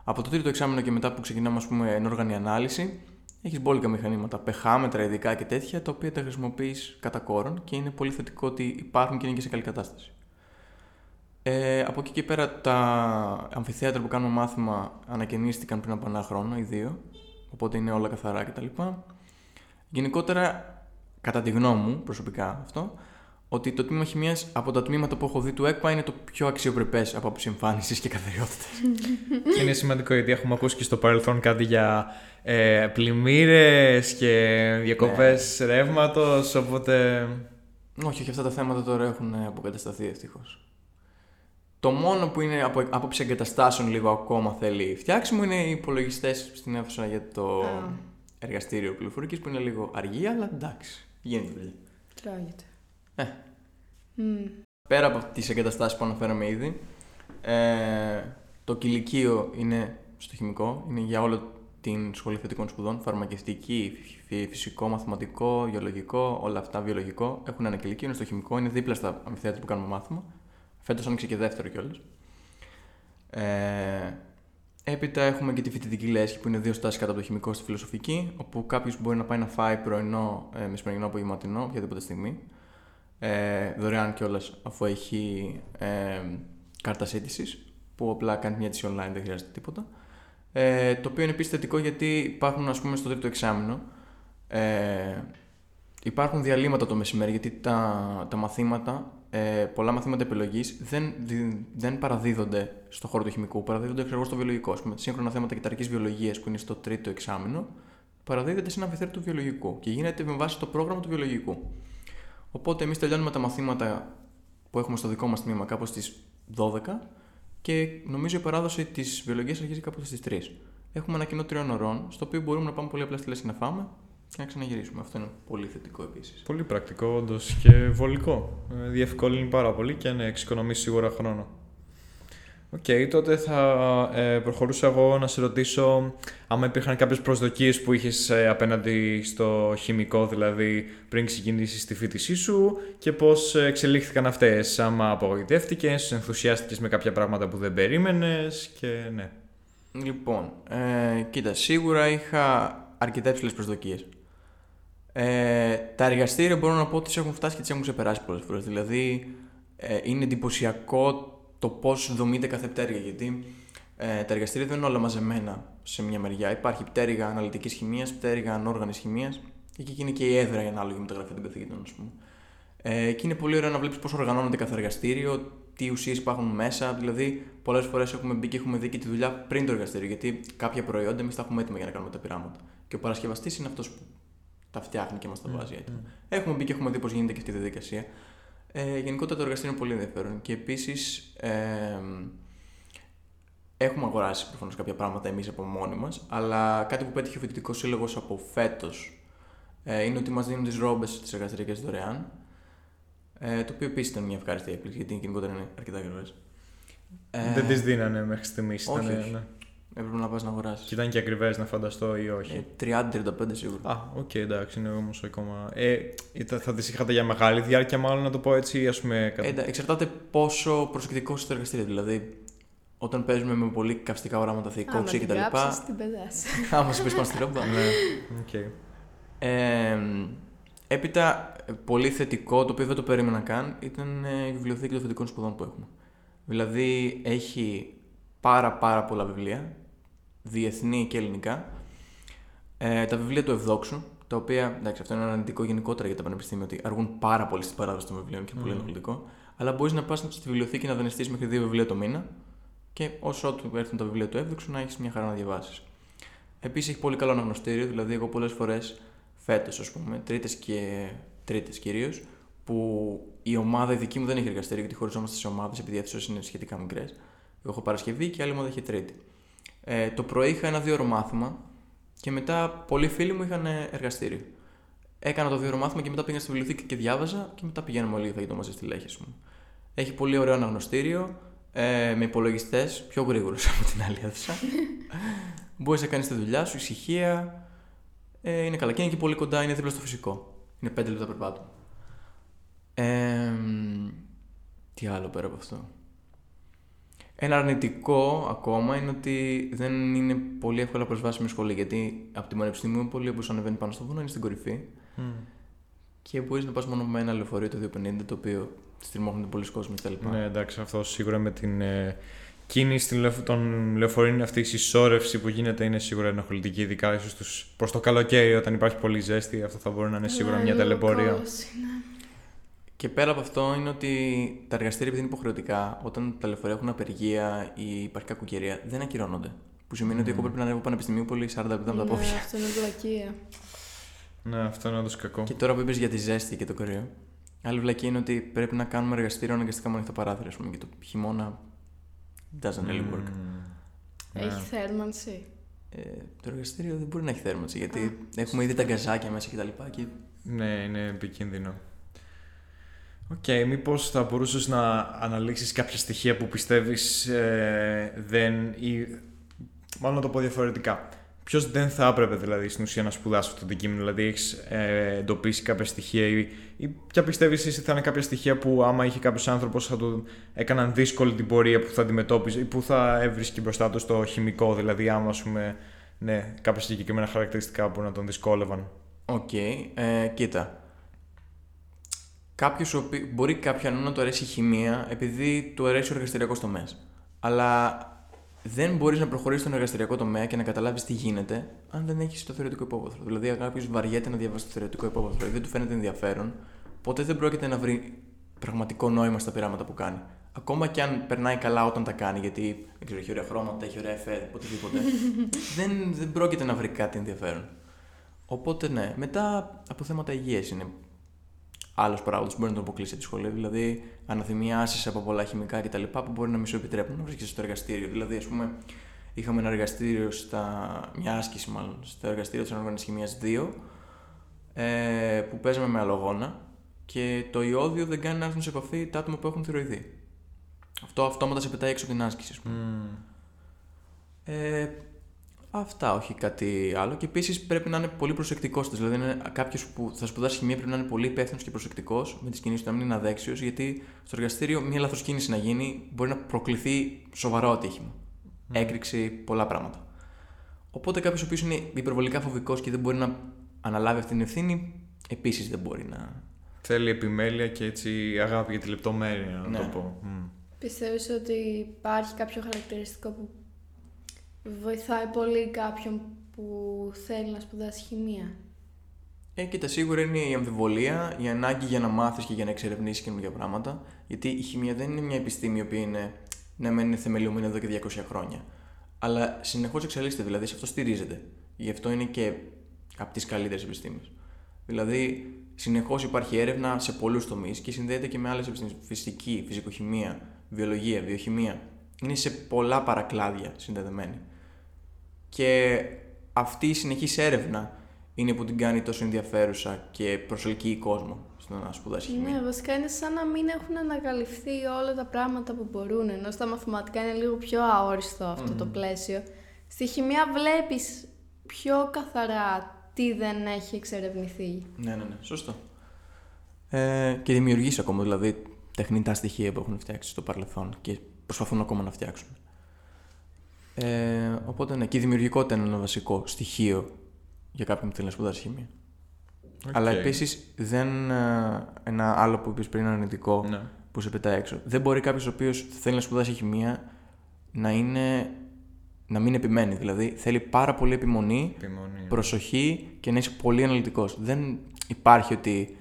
D: Από το τρίτο εξάμεινο και μετά που ξεκινάμε, ας πούμε, ενόργανη ανάλυση, έχεις μπόλικα μηχανήματα, πεχάμετρα ειδικά και τέτοια, τα οποία τα χρησιμοποιείς κατά κόρον και είναι πολύ θετικό ότι υπάρχουν και είναι και σε καλή κατάσταση. Ε, από εκεί και πέρα τα αμφιθέατρα που κάνουμε μάθημα ανακαινίστηκαν πριν από ένα χρόνο ή δύο, οπότε είναι όλα καθαρά κτλ. Γενικότερα, κατά τη γνώμη μου προσωπικά αυτό, ότι το τμήμα χημίας από τα τμήματα που έχω δει του ΕΚΠΑ είναι το πιο αξιοπρεπές από άποψη εμφάνιση και καθαριότητα.
C: και είναι σημαντικό γιατί έχουμε ακούσει και στο παρελθόν κάτι για ε, πλημμύρες και διακοπές ναι. ρεύματος, οπότε.
D: Όχι, όχι, αυτά τα θέματα τώρα έχουν αποκατασταθεί ευτυχώς. Το μόνο που είναι από άποψη εγκαταστάσεων λίγο ακόμα θέλει φτιάξιμο είναι οι υπολογιστές στην αίθουσα για το εργαστήριο πληροφορικής που είναι λίγο αργή, αλλά εντάξει, γίνεται δουλειά.
B: Τρώγεται.
D: Ε. Mm. Πέρα από τις εγκαταστάσεις που αναφέραμε ήδη, ε, το κηλικείο είναι στο χημικό, είναι για όλο την σχολή θετικών σπουδών, φαρμακευτική, φυσικό, μαθηματικό, γεωλογικό, όλα αυτά, βιολογικό. Έχουν ένα κηλικείο, είναι στο χημικό, είναι δίπλα στα αμφιθέατρα που κάνουμε μάθημα. Φέτος άνοιξε και δεύτερο κιόλας. Ε, έπειτα έχουμε και τη φοιτητική λέσχη που είναι δύο στάσεις κάτω από το χημικό στη φιλοσοφική, όπου κάποιος μπορεί να πάει να φάει πρωινό, ε, μεσημερινό, απογευματινό, οποιαδήποτε στιγμή. Ε, δωρεάν κιόλας αφού έχει ε, κάρτα σύντησης, που απλά κάνει μια αίτηση online, δεν χρειάζεται τίποτα. Ε, το οποίο είναι επίσης θετικό γιατί υπάρχουν, ας πούμε, στο τρίτο εξάμεινο. Ε, υπάρχουν διαλύματα το μεσημέρι γιατί τα, τα μαθήματα ε, πολλά μαθήματα επιλογής δεν, δεν παραδίδονται στο χώρο του χημικού, παραδίδονται ξέρω, στο βιολογικό. Α πούμε, σύγχρονα θέματα κυταρικής βιολογίας που είναι στο τρίτο εξάμεινο, παραδίδεται σε ένα αμφιθέατρο του βιολογικού και γίνεται με βάση το πρόγραμμα του βιολογικού. Οπότε εμείς τελειώνουμε τα μαθήματα που έχουμε στο δικό μας τμήμα κάπου στις 12 και νομίζω η παράδοση της βιολογίας αρχίζει κάπου στις 3. Έχουμε ένα κενό τριών ωρών, στο οποίο μπορούμε να πάμε πολύ απλά στη λέσχη να φάμε και να ξαναγυρίσουμε. Αυτό είναι πολύ θετικό επίσης.
C: Πολύ πρακτικό, όντως και βολικό. Ε, διευκολύνει πάρα πολύ και ναι, εξοικονομείς σίγουρα χρόνο. OK, okay, τότε θα ε, προχωρούσα εγώ να σε ρωτήσω άμα υπήρχαν κάποιες προσδοκίες που είχες ε, απέναντι στο χημικό, δηλαδή πριν ξεκινήσεις τη φοίτησή σου και πώς εξελίχθηκαν αυτές, άμα απογοητεύτηκες, ενθουσιάστηκες με κάποια πράγματα που δεν περίμενες και ναι.
D: Λοιπόν, ε, κοίτα, σίγουρα είχα αρκετά υψηλές προσδοκίες. Ε, τα εργαστήρια μπορώ να πω ότι τι έχουν φτάσει και τις έχουν ξεπεράσει πολλές φορές. Δηλαδή, ε, είναι εντυπωσιακό το πώς δομείται κάθε πτέρυγα. Γιατί ε, τα εργαστήρια δεν είναι όλα μαζεμένα σε μια μεριά. Υπάρχει πτέρυγα αναλυτικής χημίας, πτέρυγα ανόργανης χημίας και εκεί είναι και η έδρα η ανάλογη μεταγραφή των καθηγητών, ας πούμε. Ε, και είναι πολύ ωραίο να βλέπεις πώς οργανώνεται κάθε εργαστήριο, τι ουσίες υπάρχουν μέσα. Δηλαδή, πολλές φορές έχουμε μπει και έχουμε δει και τη δουλειά πριν το εργαστήριο. Γιατί κάποια προϊόντα εμείς τα έχουμε έτοιμα για να κάνουμε τα πειράματα. Και ο παρασκευαστής είναι αυτός που τα φτιάχνει και μας τα βάζει έτοιμα. Mm. Έχουμε μπει και έχουμε δει πώς γίνεται και αυτή η διαδικασία. Ε, γενικότερα το εργαστήριο είναι πολύ ενδιαφέρον. Και επίσης ε, έχουμε αγοράσει προφανώς κάποια πράγματα εμείς από μόνοι μας. Αλλά κάτι που πέτυχε ο φοιτητικό σύλλογος από φέτος ε, είναι ότι μας δίνουν τις ρόμπες τη εργαστηριακές δωρεάν. Ε, το οποίο επίσης ήταν μια ευχάριστη έκπληξη γιατί γενικότερα είναι αρκετά ακριβέ.
C: Ε, δεν τις δίνανε μέχρι στιγμής.
D: Όχι, όχι. Ναι. Έπρεπε να πας να αγοράσεις.
C: Και ήταν και ακριβές να φανταστώ ή όχι;
D: Ε, 30-35 σίγουρα.
C: Α, OK, okay, εντάξει, είναι όμως ακόμα. Ε, θα τις είχατε για μεγάλη διάρκεια, μάλλον να το πω έτσι, ας πούμε.
D: Ε, εξαρτάται πόσο προσεκτικός είσαι στο εργαστήριο. Δηλαδή, όταν παίζουμε με πολύ καυστικά πράγματα θειικό οξύ κτλ.
B: Άμα την πεδάς.
D: Άμα σου πέσει πάνω στη ρόμπα.
C: ναι, okay.
D: ε, έπειτα, πολύ θετικό, το οποίο δεν το περίμενα καν, ήταν η βιβλιοθήκη των θετικών σπουδών που έχουμε. Δηλαδή, έχει πάρα πάρα πολλά βιβλία διεθνή και ελληνικά. Ε, τα βιβλία του Ευδόξου, τα οποία εντάξει, αυτό είναι ένα αρνητικό γενικότερα για τα πανεπιστήμια, ότι αργούν πάρα πολύ στην παράδοση των βιβλίων και είναι mm. πολύ ενοχλητικό. Αλλά μπορείς να πας στη βιβλιοθήκη να δανειστείς μέχρι δύο βιβλία το μήνα και όσο του έρθουν τα βιβλία του Εύδοξου να έχεις μια χαρά να διαβάσεις. Επίσης έχει πολύ καλό αναγνωστήριο, δηλαδή εγώ πολλές φορές φέτος, ας πούμε, τρίτες και τρίτες κυρίως, που η ομάδα η δική μου δεν έχει εργαστήριο γιατί χωριζόμαστε σε ομάδες επειδή οι είναι σχετικά μικρές. Εγώ έχω Παρασκευή και άλλη ομάδα έχει Τρίτη. Ε, το πρωί είχα ένα δύο ώρο μάθημα και μετά πολλοί φίλοι μου είχαν εργαστήριο. Έκανα το δύο ώρο μάθημα και μετά πήγα στη βιβλιοθήκη και διάβαζα και μετά πηγαίνουμε όλοι φαγητό μαζί στη Λέχη μου. Έχει πολύ ωραίο αναγνωστήριο, ε, με υπολογιστές, πιο γρήγορου από την άλλη αίθουσα. Μπορείς να κάνεις τη δουλειά σου, ησυχία. Ε, είναι καλά. Και είναι και πολύ κοντά, είναι δίπλα στο φυσικό. Είναι 5 λεπτά περπάτημα. Ε, τι άλλο πέρα από αυτό. Ένα αρνητικό ακόμα είναι ότι δεν είναι πολύ εύκολα προσβάσιμη σχολή. Γιατί από τη Πανεπιστημίου πολύ όπω ανεβαίνει πάνω στο βουνό είναι στην κορυφή.
C: Mm.
D: Και μπορείς να πας μόνο με ένα λεωφορείο το 250 το οποίο στριμώχνονται πολλοί κόσμοι κτλ.
C: Ναι, εντάξει, αυτό σίγουρα με την ε, κίνηση των λεωφορείων αυτή η συσσόρευση που γίνεται είναι σίγουρα ενοχλητική, ειδικά ίσως προς το καλοκαίρι όταν υπάρχει πολύ ζέστη. Αυτό θα μπορεί να είναι σίγουρα
B: Ναι,
C: μια
B: λίγο
C: ταλαιπωρία.
B: κόλωση, ναι.
D: Και πέρα από αυτό είναι ότι τα εργαστήρια επειδή είναι υποχρεωτικά, όταν τα λεωφορεία έχουν απεργία ή υπάρχει κακοκαιρία, δεν ακυρώνονται. Που σημαίνει ότι εγώ πρέπει να ανέβω πανεπιστημίου πολύ 40 λεπτά με τα
B: Ναι,
D: πόδια.
B: αυτό είναι βλακεία.
C: Ναι, αυτό είναι όντως κακό.
D: Και τώρα που είπες για τη ζέστη και το κρύο, άλλη βλακή είναι ότι πρέπει να κάνουμε εργαστήριο αναγκαστικά με ανοιχτά παράθυρα. Ας πούμε, και το χειμώνα doesn't really work.
C: Mm. Ναι.
B: Έχει θέρμανση.
D: Ε, το εργαστήριο δεν μπορεί να έχει θέρμανση γιατί έχουμε ήδη τα γκαζάκια μέσα κτλ. Και...
C: Ναι, είναι επικίνδυνο. Οκ, μήπως θα μπορούσες να αναλύσεις κάποια στοιχεία που πιστεύεις ε, δεν... ή μάλλον να το πω διαφορετικά. Ποιος δεν θα έπρεπε δηλαδή στην ουσία να σπουδάσει αυτό το αντικείμενο, δηλαδή έχεις ε, εντοπίσει κάποια στοιχεία ή, ή ποια πιστεύεις εσύ θα είναι κάποια στοιχεία που άμα είχε κάποιος άνθρωπος θα του έκαναν δύσκολη την πορεία που θα αντιμετώπιζε ή που θα έβρισκε μπροστά του στο χημικό, δηλαδή άμα ας πούμε, ναι, κάποια συγκεκριμένα χαρακτηριστικά που να τον δυσκόλευαν;
D: Οκ, ε, κοίτα. Κάποιος ο οποίος, μπορεί κάποιον να του αρέσει η χημεία επειδή του αρέσει ο εργαστηριακός τομέας. Αλλά δεν μπορείς να προχωρήσεις στον εργαστηριακό τομέα και να καταλάβεις τι γίνεται αν δεν έχεις το θεωρητικό υπόβαθρο. Δηλαδή, αν κάποιος βαριέται να διαβάσει το θεωρητικό υπόβαθρο ή δεν του φαίνεται ενδιαφέρον, ποτέ δεν πρόκειται να βρει πραγματικό νόημα στα πειράματα που κάνει. Ακόμα και αν περνάει καλά όταν τα κάνει, γιατί δεν ξέρω, έχει ωραία χρώματα, έχει ωραία εφέ, οτιδήποτε, δεν, δεν πρόκειται να βρει κάτι ενδιαφέρον. Οπότε ναι, μετά από θέματα υγείας είναι άλλος παράγοντας που μπορεί να τον αποκλείσει από τη σχολή. Δηλαδή, αναθυμιάσεις από πολλά χημικά κτλ. που μπορεί να μη σου επιτρέπουν να βρίσκεσαι στο εργαστήριο. Δηλαδή, ας πούμε, είχαμε ένα εργαστήριο, στα... μια άσκηση μάλλον, στο εργαστήριο της Ανόργανη Χημίας 2, ε, που παίζαμε με αλογόνα και το ιόδιο δεν κάνει να έρθουν σε επαφή τα άτομα που έχουν θηροειδή. Αυτό αυτόματα σε πετάει έξω από την άσκηση, ας πούμε.
C: Mm.
D: Ε, αυτά, όχι κάτι άλλο. Και επίσης πρέπει να είναι πολύ προσεκτικός. Δηλαδή, κάποιος που θα σπουδάσει χημία πρέπει να είναι πολύ υπεύθυνος και προσεκτικός με τις κινήσεις του, να μην είναι αδέξιος, γιατί στο εργαστήριο μια λάθος κίνηση να γίνει μπορεί να προκληθεί σοβαρό ατύχημα. Έκρηξη, πολλά πράγματα. Οπότε κάποιος ο οποίος είναι υπερβολικά φοβικός και δεν μπορεί να αναλάβει αυτή την ευθύνη, επίσης δεν μπορεί να.
C: Θέλει επιμέλεια και έτσι αγάπη για τη λεπτομέρεια, να
D: Ναι.
C: το πω. Mm.
B: Πιστεύεις ότι υπάρχει κάποιο χαρακτηριστικό που βοηθάει πολύ κάποιον που θέλει να σπουδάσει χημεία.
D: Ε, κοίτα, σίγουρα είναι η αμφιβολία, η ανάγκη για να μάθεις και για να εξερευνήσεις καινούργια πράγματα. Γιατί η χημεία δεν είναι μια επιστήμη η οποία είναι, ναι, μεν είναι θεμελιωμένη εδώ και 200 χρόνια. Αλλά συνεχώς εξελίσσεται, δηλαδή σε αυτό στηρίζεται. Γι' αυτό είναι και από τις καλύτερες επιστήμες. Δηλαδή, συνεχώς υπάρχει έρευνα σε πολλούς τομείς και συνδέεται και με άλλες επιστήμες. Φυσική, φυσικοχημία, βιολογία, βιοχημία. Είναι σε πολλά παρακλάδια συνδεδεμένη. Και αυτή η συνεχής έρευνα είναι που την κάνει τόσο ενδιαφέρουσα και προσελκύει κόσμο στο να σπουδάσει χημεία.
B: Ναι, βασικά είναι σαν να μην έχουν ανακαλυφθεί όλα τα πράγματα που μπορούν, ενώ στα μαθηματικά είναι λίγο πιο αόριστο αυτό το πλαίσιο. Στη χημεία βλέπεις πιο καθαρά τι δεν έχει εξερευνηθεί.
D: Ναι, ναι, ναι, σωστό. Ε, και δημιουργείς ακόμα δηλαδή τεχνητά στοιχεία που έχουν φτιάξει στο παρελθόν και προσπαθούν ακόμα να φτιάξουν. Ε, οπότε ναι, και η δημιουργικότητα είναι ένα βασικό στοιχείο για κάποιον που θέλει να σπουδάσει χημεία. Αλλά
C: Οκ.
D: επίσης δεν. ε, Ένα άλλο που είπες πριν αρνητικό
C: Ναι.
D: που σε πετάει έξω. Δεν μπορεί κάποιος ο οποίος θέλει να σπουδάσει χημεία να, είναι, να μην επιμένει. Δηλαδή θέλει πάρα πολύ επιμονή,
C: Επιμονή.
D: προσοχή και να είσαι πολύ αναλυτικός. Δεν υπάρχει ότι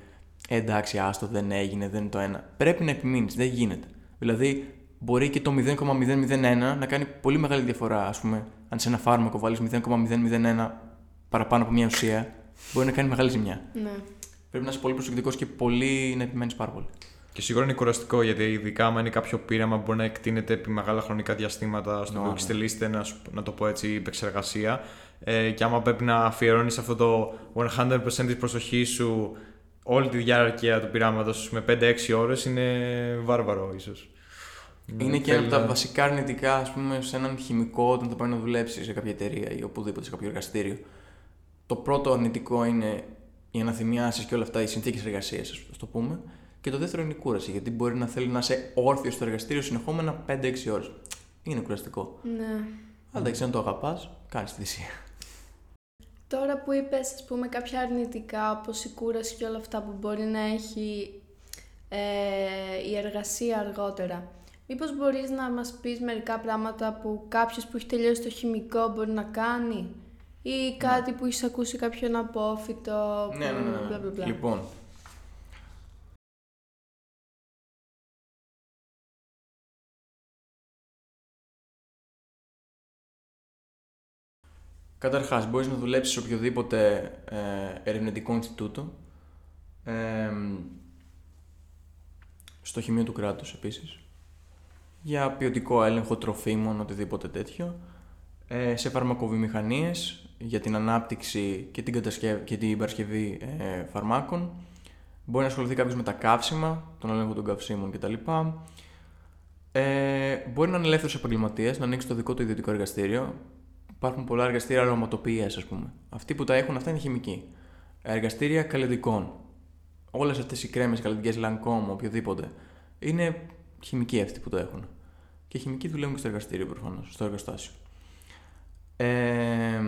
D: «Ε, εντάξει, άστο, δεν έγινε, δεν είναι το ένα. Πρέπει να επιμείνεις, δεν γίνεται. Δηλαδή, μπορεί και το 0,001 να κάνει πολύ μεγάλη διαφορά. Α πούμε, αν σε ένα φάρμακο βάλεις 0,001 παραπάνω από μια ουσία, μπορεί να κάνει μεγάλη ζημιά.
B: Ναι.
D: Πρέπει να είσαι πολύ προσεκτικός και πολύ να επιμένεις πάρα πολύ.
C: Και σίγουρα είναι κουραστικό γιατί ειδικά άμα είναι κάποιο πείραμα που μπορεί να εκτείνεται επί μεγάλα χρονικά διαστήματα στο
D: Ναι,
C: οποίο
D: ναι.
C: εξτελίσσεται να, σου- να το πω έτσι επεξεργασία ε, και άμα πρέπει να αφιερώνεις αυτό το 100% της προσοχής σου όλη τη διάρκεια του πειράματος με 5-6 ώρες είναι βάρβαρο ίσως.
D: Είναι και
C: Θέλει
D: ένα από τα
C: να-
D: βασικά αρνητικά, ας πούμε, σε έναν χημικό όταν θα πάει να δουλέψει σε κάποια εταιρεία ή οπουδήποτε σε κάποιο εργαστήριο. Το πρώτο αρνητικό είναι οι αναθυμιάσεις και όλα αυτά, οι συνθήκες εργασίας, ας το πούμε. Και το δεύτερο είναι η κούραση, γιατί μπορεί να θέλει να είσαι όρθιος στο εργαστήριο συνεχόμενα 5-6 ώρες. Είναι κουραστικό.
B: Ναι.
D: Αλλά εντάξει, αν το αγαπάς, κάνεις τη θυσία.
B: Τώρα που είπες, ας πούμε, κάποια αρνητικά, όπως η κούραση και όλα αυτά που μπορεί να έχει ε, η εργασία αργότερα. Μήπως μπορείς να μας πεις μερικά πράγματα που κάποιος που έχει τελειώσει το χημικό μπορεί να κάνει ή κάτι που έχεις ακούσει κάποιον απόφυτο.
D: Ναι, ναι, ναι. ναι.
B: Μπλα, μπλα, μπλα.
D: Λοιπόν. Καταρχάς, μπορείς να δουλέψεις σε οποιοδήποτε ε, ερευνητικό Ινστιτούτο. Ε, στο Χημείο του Κράτους επίσης. Για ποιοτικό έλεγχο τροφίμων, οτιδήποτε τέτοιο. Ε, σε φαρμακοβιομηχανίες, για την ανάπτυξη και την, κατασκευ... και την παρασκευή ε, φαρμάκων. Μπορεί να ασχοληθεί κάποιος με τα καύσιμα, τον έλεγχο των καυσίμων κτλ. Ε, μπορεί να είναι ελεύθερος επαγγελματίας, να ανοίξει το δικό του ιδιωτικό εργαστήριο. Υπάρχουν πολλά εργαστήρια αρωματοποιίας, ας πούμε. Αυτοί που τα έχουν, αυτά είναι χημικοί. Εργαστήρια καλλιτικών. Όλες αυτές οι κρέμες, καλλιτικέ, λανκόμ, οποιοδήποτε. Είναι χημικοί αυτοί που το έχουν. Και οι χημικοί δουλεύουν και στο εργαστήριο προφανώς, στο εργοστάσιο. Ε,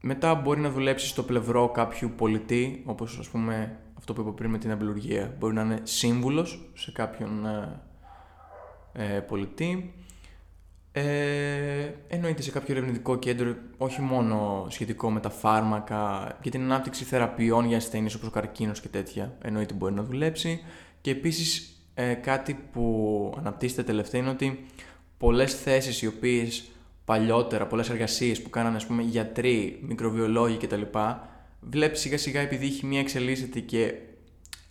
D: μετά μπορεί να δουλέψεις στο πλευρό κάποιου πολιτή, όπως ας πούμε αυτό που είπα πριν με την αμπελουργία. Μπορεί να είναι σύμβουλος σε κάποιον ε, ε, πολιτή. Ε, εννοείται σε κάποιο ερευνητικό κέντρο, όχι μόνο σχετικό με τα φάρμακα, για την ανάπτυξη θεραπείων για ασθένειες όπως ο καρκίνος και τέτοια, εννοείται μπορεί να δουλέψει. Και επίσης ε, κάτι που αναπτύσσεται τελευταία είναι ότι πολλές θέσεις οι οποίες παλιότερα, πολλές εργασίες που κάνανε ας πούμε, γιατροί, μικροβιολόγοι κτλ. Βλέπεις σιγά σιγά επειδή η χημεία εξελίσσεται και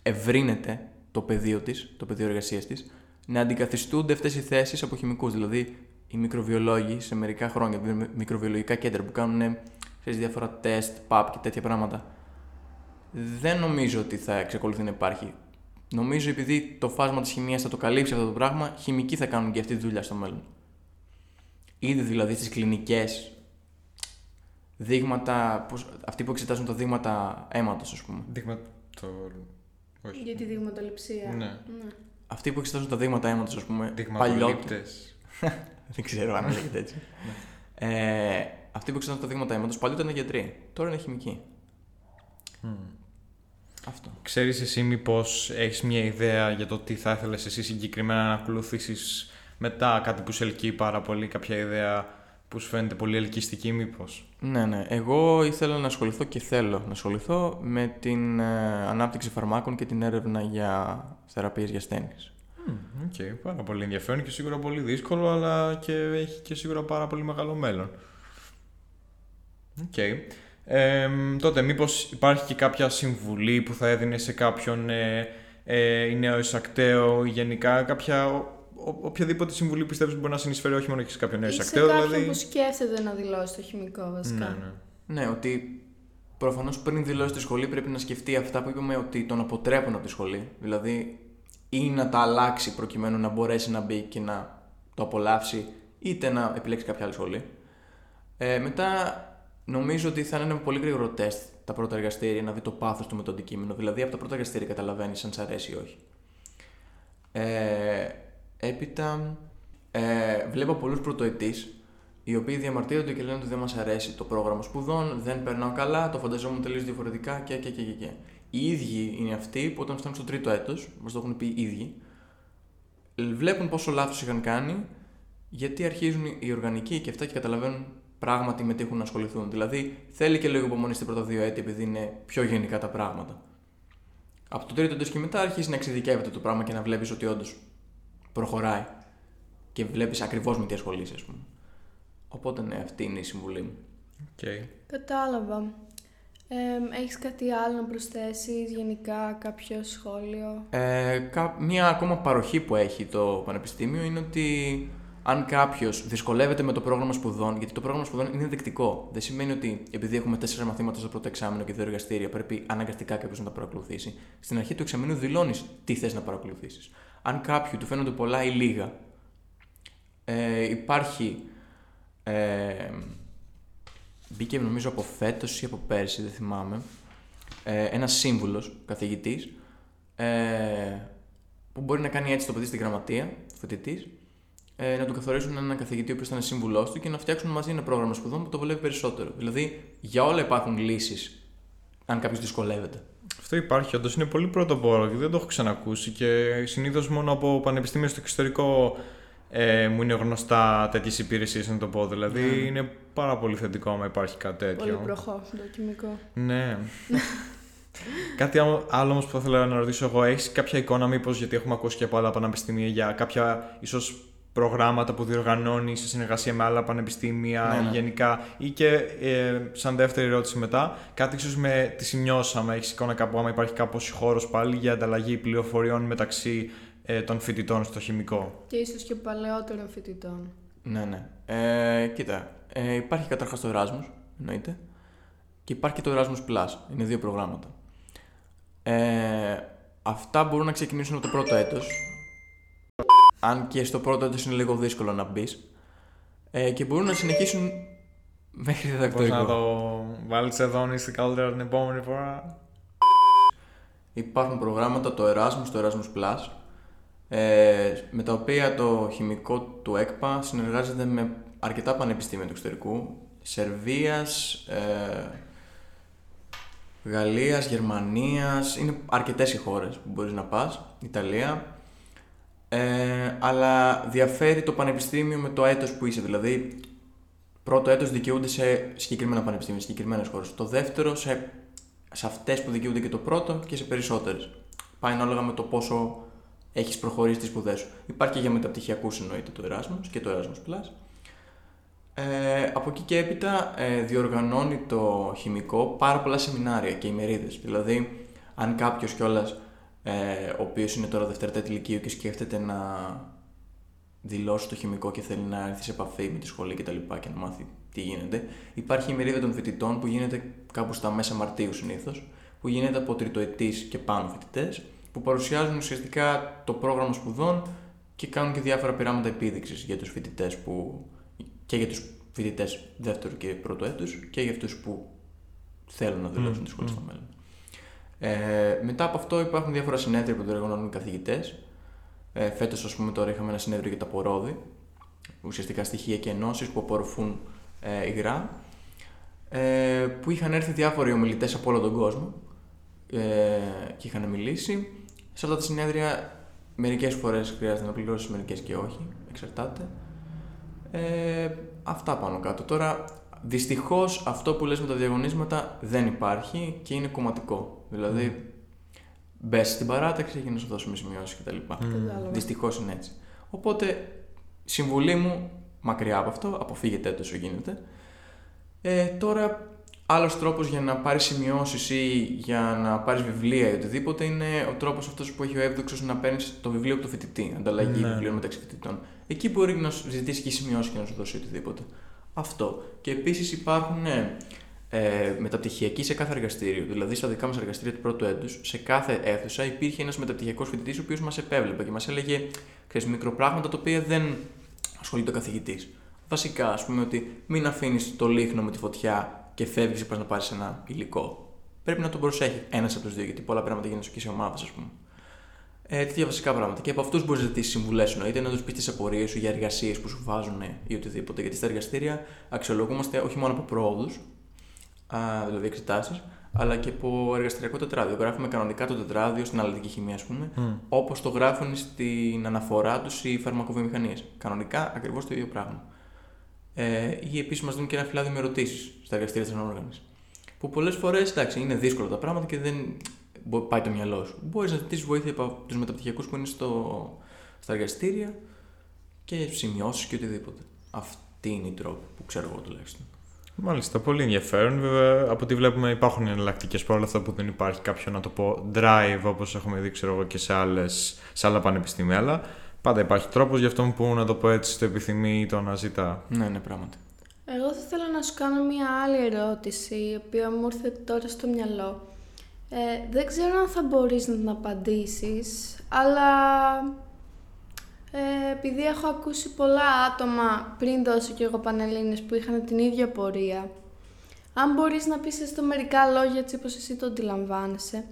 D: ευρύνεται το πεδίο της, το πεδίο εργασίας της, να αντικαθιστούνται αυτές οι θέσεις από χημικούς. Δηλαδή, οι μικροβιολόγοι σε μερικά χρόνια, μικροβιολογικά κέντρα που κάνουν σε διάφορα τεστ, παπ και τέτοια πράγματα, δεν νομίζω ότι θα εξακολουθεί να υπάρχει. Νομίζω επειδή το φάσμα της χημίας θα το καλύψει αυτό το πράγμα, χημικοί θα κάνουν και αυτή τη δουλειά στο μέλλον. Ήδη δηλαδή στις κλινικές δείγματα, αυτοί που εξετάζουν τα δείγματα αίματος ας πούμε.
C: Δείγματα... Το...
B: Όχι. Για τη δειγματοληψία.
C: Ναι.
B: ναι.
D: Αυτοί που εξετάζουν τα δείγματα αίματος ας πούμε.
C: Δειγματολήπτες.
D: Δεν ξέρω αν λέγεται έτσι. ε, αυτοί που εξετάζουν τα δείγματα αίματος παλιότερα ήταν γιατροί. Τώρα είναι χημικοί. Μμ. Αυτό.
C: Ξέρεις εσύ μήπως έχεις μια ιδέα για το τι θα ήθελες εσύ συγκεκριμένα να ακολουθήσεις μετά κάτι που σε ελκύει πάρα πολύ, κάποια ιδέα που σου φαίνεται πολύ ελκυστική μήπως;
D: Ναι, ναι. Εγώ ήθελα να ασχοληθώ και θέλω να ασχοληθώ με την ε, ανάπτυξη φαρμάκων και την έρευνα για θεραπείες για ασθένειες.
C: OK, okay, πάρα πολύ ενδιαφέρον και σίγουρα πολύ δύσκολο, αλλά και έχει και σίγουρα πάρα πολύ μεγάλο μέλλον. OK. Okay. Ε, τότε, μήπως υπάρχει και κάποια συμβουλή που θα έδινε σε κάποιον ε, ε, νέο εισακτέο ή γενικά κάποια οποιαδήποτε συμβουλή πιστεύεις μπορεί να συνεισφέρει όχι μόνο και σε κάποιον νέο εισακτέο.
B: Σε κάποιον
C: δηλαδή...
B: που σκέφτεται να δηλώσει το χημικό βασικά.
C: Ναι, ναι.
D: ναι ότι προφανώς πριν δηλώσει τη σχολή πρέπει να σκεφτεί αυτά που είπαμε ότι τον αποτρέπουν από τη σχολή. Δηλαδή ή να τα αλλάξει προκειμένου να μπορέσει να μπει και να το απολαύσει, είτε να επιλέξει κάποια άλλη σχολή. Ε, μετά νομίζω ότι θα είναι ένα πολύ γρήγορο τεστ τα πρώτα εργαστήρια να δει το πάθος του με το αντικείμενο. Δηλαδή από τα πρώτα εργαστήρια καταλαβαίνεις αν σ' αρέσει ή όχι. Ε, Έπειτα ε, βλέπω πολλούς πρωτοετής οι οποίοι διαμαρτύρονται και λένε ότι δεν μας αρέσει το πρόγραμμα σπουδών, δεν περνάω καλά, το φανταζόμουν τελείως διαφορετικά και, και, και, και, και. Οι ίδιοι είναι αυτοί που όταν φτάνουν στο τρίτο έτος, μας το έχουν πει οι ίδιοι, βλέπουν πόσο λάθος είχαν κάνει, γιατί αρχίζουν οι οργανικοί και αυτά και καταλαβαίνουν πράγματι με τι έχουν να ασχοληθούν. Δηλαδή, θέλει και λίγο υπομονή στην πρώτα δύο έτη, επειδή είναι πιο γενικά τα πράγματα. Από το τρίτο έτο και μετά αρχίζει να εξειδικεύεται το πράγμα και να βλέπεις ότι όντως προχωράει και βλέπεις ακριβώς με τι ασχολείσαι, ας πούμε. Οπότε ναι, αυτή είναι η συμβουλή μου.
C: Okay.
B: Κατάλαβα. Ε, έχεις κάτι άλλο να προσθέσεις, γενικά κάποιο σχόλιο;
D: Ε, μία ακόμα παροχή που έχει το Πανεπιστήμιο είναι ότι αν κάποιος δυσκολεύεται με το πρόγραμμα σπουδών, γιατί το πρόγραμμα σπουδών είναι δεκτικό. Δεν σημαίνει ότι επειδή έχουμε τέσσερα μαθήματα στο πρώτο εξάμεινο και δύο εργαστήρια, πρέπει αναγκαστικά κάποιος να τα παρακολουθήσει. Στην αρχή του εξαμήνου δηλώνεις τι θες να παρακολουθήσεις αν κάποιου του φαίνονται πολλά ή λίγα, ε, υπάρχει. Ε, μπήκε νομίζω από φέτος ή από πέρσι, δεν θυμάμαι. ε, ένας σύμβουλος καθηγητής ε, που μπορεί να κάνει έτσι το παιδί στη γραμματεία, φοιτητής, ε, να του καθορίσουν έναν καθηγητή ο οποίος θα είναι σύμβουλός του και να φτιάξουν μαζί ένα πρόγραμμα σπουδών που το βολεύει περισσότερο. Δηλαδή, για όλα υπάρχουν λύσεις, αν κάποιος δυσκολεύεται.
C: Αυτό υπάρχει, όντως είναι πολύ πρωτοπόρο και δεν το έχω ξανακούσει και συνήθως μόνο από πανεπιστήμια στο εξωτερικό ε, μου είναι γνωστά τέτοιες υπηρεσίες, να το πω. Δηλαδή
D: Ναι.
C: είναι πάρα πολύ θετικό άμα υπάρχει κάτι τέτοιο.
B: Πολύ προχώ το χημικό.
C: Ναι. Κάτι άλλο άλλο όμως που θα ήθελα να ρωτήσω εγώ, έχεις κάποια εικόνα μήπως γιατί έχουμε ακούσει και από άλλα πανεπιστήμια για κάποια ίσως προγράμματα που διοργανώνει σε συνεργασία με άλλα πανεπιστήμια
D: Ναι, ναι.
C: ή γενικά ή και ε, σαν δεύτερη ερώτηση μετά, κάτι ίσως με τη σημειώσαμε, έχεις εικόνα κάπου άμα υπάρχει κάπως χώρος πάλι για ανταλλαγή πληροφοριών μεταξύ ε, των φοιτητών στο χημικό;
B: Και ίσως και παλαιότερων φοιτητών.
D: Ναι, ναι. Ε, κοίτα, ε, υπάρχει καταρχάς το Erasmus, εννοείται. Και υπάρχει και το Erasmus Plus. Είναι δύο προγράμματα. Ε, αυτά μπορούν να ξεκινήσουν από το πρώτο έτος. Αν και στο πρώτο έτος είναι λίγο δύσκολο να μπεις. Ε, και μπορούν να συνεχίσουν μέχρι
C: Πώς
D: διδακτορικό.
C: να το βάλεις εδώ να είστε καλύτερα την επόμενη φορά.
D: Υπάρχουν προγράμματα, το Erasmus, το Erasmus Plus, ε, με τα οποία το χημικό του ΕΚΠΑ συνεργάζεται με αρκετά πανεπιστήμια του εξωτερικού, Σερβίας, ε, Γαλλίας, Γερμανίας, είναι αρκετές οι χώρες που μπορείς να πας, Ιταλία, ε, αλλά διαφέρει το πανεπιστήμιο με το έτος που είσαι, δηλαδή πρώτο έτος δικαιούνται σε συγκεκριμένα πανεπιστήμια, σε συγκεκριμένες χώρες, το δεύτερο σε σε αυτές που δικαιούνται και το πρώτο και σε περισσότερες. Πάει ανάλογα με το πόσο έχεις προχωρήσει τις σπουδές σου. Υπάρχει και για μεταπτυχιακούς εννοείται το Erasmus και το Erasmus Plus. Ε, από εκεί και έπειτα ε, διοργανώνει το χημικό πάρα πολλά σεμινάρια και ημερίδες. Δηλαδή, αν κάποιος κιόλας, ε, ο οποίος είναι τώρα Δευτέρα Τέτη Λυκείου και σκέφτεται να δηλώσει το χημικό και θέλει να έρθει σε επαφή με τη σχολή κτλ. Και, και να μάθει τι γίνεται. Υπάρχει η μερίδα των φοιτητών που γίνεται κάπου στα μέσα Μαρτίου συνήθως, που γίνεται από τριτοετής και πάνω φοιτητές, που παρουσιάζουν ουσιαστικά το πρόγραμμα σπουδών και κάνουν και διάφορα πειράματα επίδειξης για τους φοιτητές που. και για τους φοιτητές δεύτερου και πρώτου έτους και για αυτούς που θέλουν να δηλώσουν
C: Μμμ,
D: τη σχολή
C: μμ.
D: στο μέλλον. Ε, μετά από αυτό υπάρχουν διάφορα συνέδρια που διοργανώνουν οι καθηγητές. Ε, Φέτος, ας πούμε, τώρα είχαμε ένα συνέδριο για τα πορόδι, ουσιαστικά στοιχεία και ενώσεις που απορροφούν ε, υγρά, ε, που είχαν έρθει διάφοροι ομιλητές από όλο τον κόσμο ε, και είχαν μιλήσει. Σε αυτά τα συνέδρια μερικές φορές χρειάζεται να πληρώσεις, μερικές και όχι, εξαρτάται. Ε, αυτά πάνω κάτω. Τώρα, δυστυχώς αυτό που λες με τα διαγωνίσματα δεν υπάρχει και είναι κομματικό. Δηλαδή, μπες στην παράταξη και να σου δώσουμε σημειώσεις κτλ.
B: Κατάλαβα.
D: Δυστυχώς είναι έτσι. Οπότε, συμβουλή μου, μακριά από αυτό, αποφύγετε το όσο γίνεται. Ε, τώρα, άλλος τρόπος για να πάρεις σημειώσεις ή για να πάρεις βιβλία ή οτιδήποτε είναι ο τρόπος αυτός που έχει ο εύδοξος να παίρνεις το βιβλίο από το φοιτητή, ανταλλαγή
C: Ναι.
D: βιβλίων μεταξύ φοιτητών. Εκεί μπορεί να σου ζητήσει και σημειώσεις και να σου δώσει οτιδήποτε. Αυτό. Και επίσης υπάρχουν ε, ε, μεταπτυχιακοί σε κάθε εργαστήριο. Δηλαδή, στα δικά μας εργαστήρια του πρώτου έτους, σε κάθε αίθουσα υπήρχε ένας μεταπτυχιακός φοιτητής ο οποίος μας επέβλεπε και μας έλεγε ξέρεις, μικροπράγματα τα οποία δεν ασχολείται ο καθηγητής. Βασικά, ας πούμε, ότι μην αφήνεις το λίχνο με τη φωτιά και φεύγεις πας να πάρεις ένα υλικό. Πρέπει να τον προσέχει ένας από τους δύο, γιατί πολλά πράγματα γίνονται και σε ομάδες, ας πούμε. Ε, τέτοια βασικά πράγματα. Και από αυτούς μπορείς να ζητήσεις συμβουλές, εννοείται να τους πεις τις απορίες σου για εργασίες που σου βάζουν ή οτιδήποτε. Γιατί στα εργαστήρια αξιολογούμαστε όχι μόνο από πρόοδου, δηλαδή εξετάσει, αλλά και από εργαστηριακό τετράδιο. Γράφουμε κανονικά το τετράδιο στην αναλυτική χημία, ας πούμε,
C: Μμ.
D: όπως το γράφουν στην αναφορά τους οι φαρμακοβιομηχανίες. Κανονικά ακριβώς το ίδιο πράγμα. Ε, ή επίσης μας δίνουν και ένα φυλάδιο με ερωτήσεις στα εργαστήρια της ανόργανη. Που πολλές φορές εντάξει, είναι δύσκολα τα πράγματα και δεν μπο- πάει το μυαλό σου. Μπορείς να ζητήσεις βοήθεια από τους μεταπτυχιακούς που είναι στο, στα εργαστήρια και σημειώσεις και οτιδήποτε. Αυτή είναι η τρόπη που ξέρω εγώ τουλάχιστον.
C: Μάλιστα, πολύ ενδιαφέρον. Βέβαια, από ό,τι βλέπουμε υπάρχουν εναλλακτικές παρόλα αυτά που δεν υπάρχει κάποιο να το πω drive όπως έχουμε δει ξέρω εγώ, και σε, άλλες, σε άλλα πανεπιστήμια. Αλλά πάντα υπάρχει τρόπος για αυτόν που να το πω έτσι το επιθυμεί ή το αναζητά.
D: Ναι, ναι, πράγματι.
B: Εγώ θα ήθελα να σου κάνω μία άλλη ερώτηση, η οποία μου ήρθε τώρα στο μυαλό. Ε, δεν ξέρω αν θα μπορείς να την απαντήσεις, αλλά ε, επειδή έχω ακούσει πολλά άτομα πριν δώσω και εγώ Πανελλήνες που είχαν την ίδια πορεία, Αν μπορείς να πεις έστω μερικά λόγια έτσι όπως εσύ το αντιλαμβάνεσαι,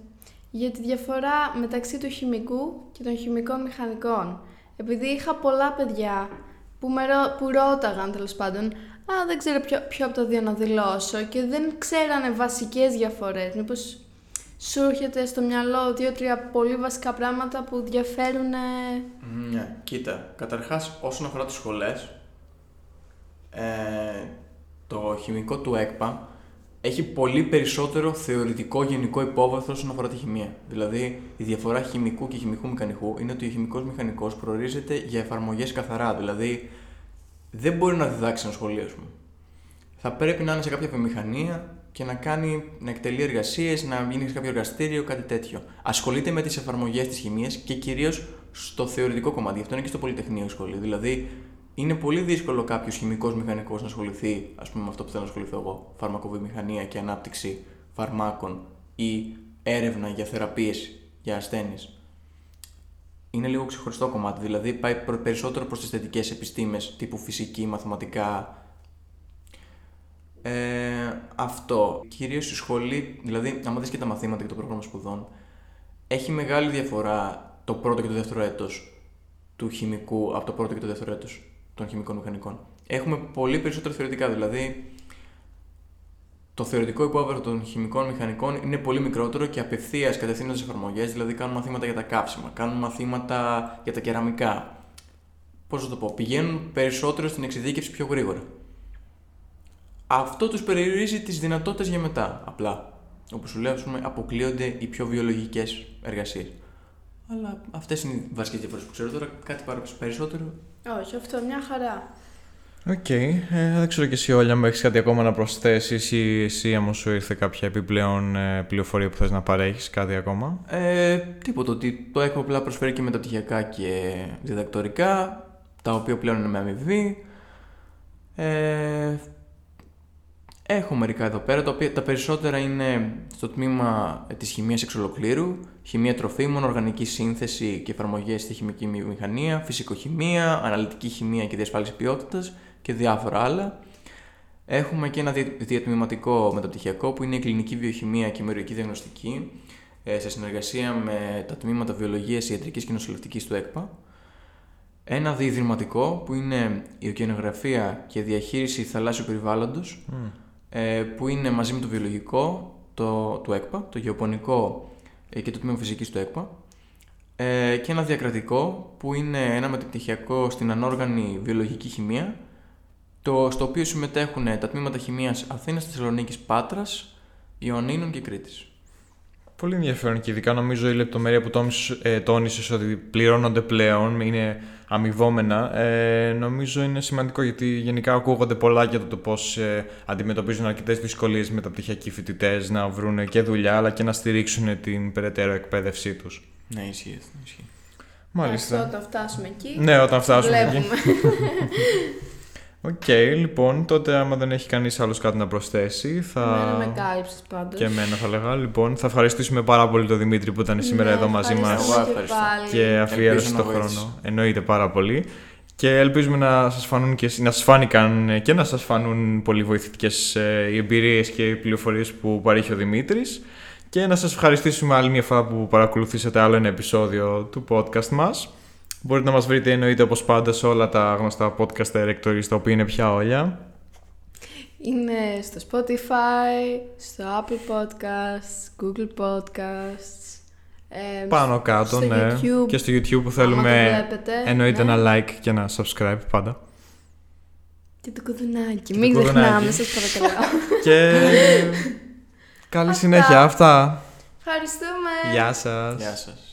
B: για τη διαφορά μεταξύ του χημικού και των χημικών μηχανικών. Επειδή είχα πολλά παιδιά που, με, ρω- που ρώταγαν τέλος πάντων «Α, δεν ξέρω ποιο, ποιο από τα δύο να δηλώσω» και δεν ξέρανε βασικές διαφορές. Μήπως σου έρχεται στο μυαλό δύο-τρία πολύ βασικά πράγματα που διαφέρουν...
D: Ναι, κοίτα. Καταρχάς, όσον αφορά τις σχολές, ε, το χημικό του ΕΚΠΑ έχει πολύ περισσότερο θεωρητικό γενικό υπόβαθρο όσον αφορά τη χημεία. Δηλαδή, η διαφορά χημικού και χημικού μηχανικού είναι ότι ο χημικός μηχανικός προορίζεται για εφαρμογές καθαρά. Δηλαδή, δεν μπορεί να διδάξει ένα σχολείο, ας πούμε. Θα πρέπει να είναι σε κάποια βιομηχανία και να, κάνει, να εκτελεί εργασίες, να γίνει σε κάποιο εργαστήριο, κάτι τέτοιο. Ασχολείται με τις εφαρμογές της χημίας και κυρίως στο θεωρητικό κομμάτι. Γι' αυτό είναι και στο Πολυτεχνείο η σχολή. Δηλαδή, είναι πολύ δύσκολο κάποιος χημικός μηχανικός να ασχοληθεί, ας πούμε, με αυτό που θέλω να ασχοληθώ εγώ. Φαρμακοβιομηχανία και ανάπτυξη φαρμάκων ή έρευνα για θεραπείες για ασθένειες. Είναι λίγο ξεχωριστό κομμάτι. Δηλαδή, πάει προ- περισσότερο προς τις θετικές επιστήμες τύπου φυσική, μαθηματικά, ε, αυτό. Κυρίως στη σχολή, δηλαδή, άμα δεις και τα μαθήματα και το πρόγραμμα σπουδών, έχει μεγάλη διαφορά το πρώτο και το δεύτερο έτος του χημικού από το πρώτο και το δεύτερο έτος των χημικών μηχανικών. Έχουμε πολύ περισσότερα θεωρητικά, δηλαδή το θεωρητικό υπόβαθρο των χημικών μηχανικών είναι πολύ μικρότερο και απευθείας κατευθύνονται σε εφαρμογές, δηλαδή κάνουν μαθήματα για τα κάψιμα, κάνουν μαθήματα για τα κεραμικά. Πώς να το πω, πηγαίνουν περισσότερο στην εξειδίκευση πιο γρήγορα. Αυτό τους περιορίζει τις δυνατότητες για μετά. Απλά. Όπως σου λέω, ας πούμε, αποκλείονται οι πιο βιολογικές εργασίες. Αλλά αυτές είναι οι βασικές διαφορές που ξέρω τώρα. Κάτι πάρα περισσότερο.
B: Όχι, αυτό μια χαρά.
C: Οκ. Ε, δεν ξέρω και εσύ, Όλγα, αν έχεις κάτι ακόμα να προσθέσεις ή εσύ, άμα σου ήρθε κάποια επιπλέον ε, πληροφορία που θες να παρέχεις, κάτι ακόμα;
D: Ε, τίποτα, ότι το ΕΚΠΑ απλά προσφέρει και μεταπτυχιακά και διδακτορικά, τα οποία πλέον είναι με αμοιβή. Ε, έχω μερικά εδώ πέρα, τα οποία τα περισσότερα είναι στο τμήμα ε, της χημείας εξ ολοκλήρου, χημεία τροφίμων, οργανική σύνθεση και εφαρμογές στη χημική βιομηχανία, φυσικοχημεία, αναλυτική χημεία και διασφάλιση ποιότητας και διάφορα άλλα. Έχουμε και ένα δια- διατμηματικό μεταπτυχιακό που είναι η κλινική βιοχημεία και η μεριωική διαγνωστική ε, σε συνεργασία με τα τμήματα βιολογίας, ιατρικής και νοσηλευτικής του ΕΚΠΑ. Ένα διειδηματικό που είναι η οκεανογραφία και διαχείριση θαλάσσιου περιβάλλοντος ε, που είναι μαζί με το βιολογικό το, του ΕΚΠΑ, το γεωπονικό ε, και το τμήμα φυσικής του ΕΚΠΑ. Ε, και ένα διακρατικό που είναι ένα μεταπτυχιακό στην ανόργανη βιολογική χημεία το, στο οποίο συμμετέχουν τα τμήματα χημίας Αθήνας, Θεσσαλονίκης, Πάτρας, Ιωνίνων και Κρήτης.
C: Πολύ ενδιαφέρον και ειδικά νομίζω η λεπτομέρεια που τόνισες, ε, τόνισες ότι πληρώνονται πλέον, είναι αμοιβόμενα, ε, νομίζω είναι σημαντικό γιατί γενικά ακούγονται πολλά για το πώς ε, αντιμετωπίζουν αρκετές δυσκολίες μεταπτυχιακοί φοιτητές να βρουν και δουλειά αλλά και να στηρίξουν την περαιτέρω εκπαίδευσή τους.
D: Ναι, ισχύει αυτό. Ισχύει.
C: Μάλιστα.
B: Αυτό όταν φτάσουμε εκεί.
C: Ναι, όταν φτάσουμε εκεί.
B: βλέπουμε.
C: Οκ, λοιπόν, τότε άμα δεν έχει κανείς άλλος κάτι να προσθέσει, θα.
B: Εμένα με κάλυψες πάντως.
C: Και εμένα θα έλεγα. Λοιπόν, θα ευχαριστήσουμε πάρα πολύ τον Δημήτρη που ήταν σήμερα
B: Ναι,
C: εδώ μαζί μας
B: ευχαριστούμε
D: Εγώ
B: και
D: ευχαριστώ.
B: πάλι.
C: και αφιέρωσε
D: Ελπίζω
C: τον
D: να
C: χρόνο.
D: βοήθησε.
C: Εννοείται πάρα πολύ. Και ελπίζουμε να σας φανούν και να σας φάνηκαν ε, και να σας φανούν πολύ βοηθητικές ε, οι εμπειρίες και οι πληροφορίες που παρέχει ο Δημήτρης και να σας ευχαριστήσουμε άλλη μια φορά που παρακολουθήσατε άλλο ένα επεισόδιο του podcast μας. Μπορείτε να μας βρείτε εννοείται όπως πάντα σε όλα τα γνωστά podcast directories τα οποία είναι πια όλα.
B: Είναι στο Spotify, στο Apple Podcasts, Google Podcasts. ε,
C: Πάνω κάτω,
B: στο
C: ναι.
B: YouTube,
C: Και στο YouTube που
B: άμα
C: θέλουμε
B: το βλέπετε,
C: εννοείται
B: ναι.
C: ένα like και ένα subscribe πάντα.
B: Και το κουδουνάκι.
C: το
B: Μην
C: κουδουνάκι.
B: ξεχνάμε, σας παρακαλώ.
C: και καλή συνέχεια αυτά.
B: Ευχαριστούμε.
C: Γεια σας.
D: Γεια σας.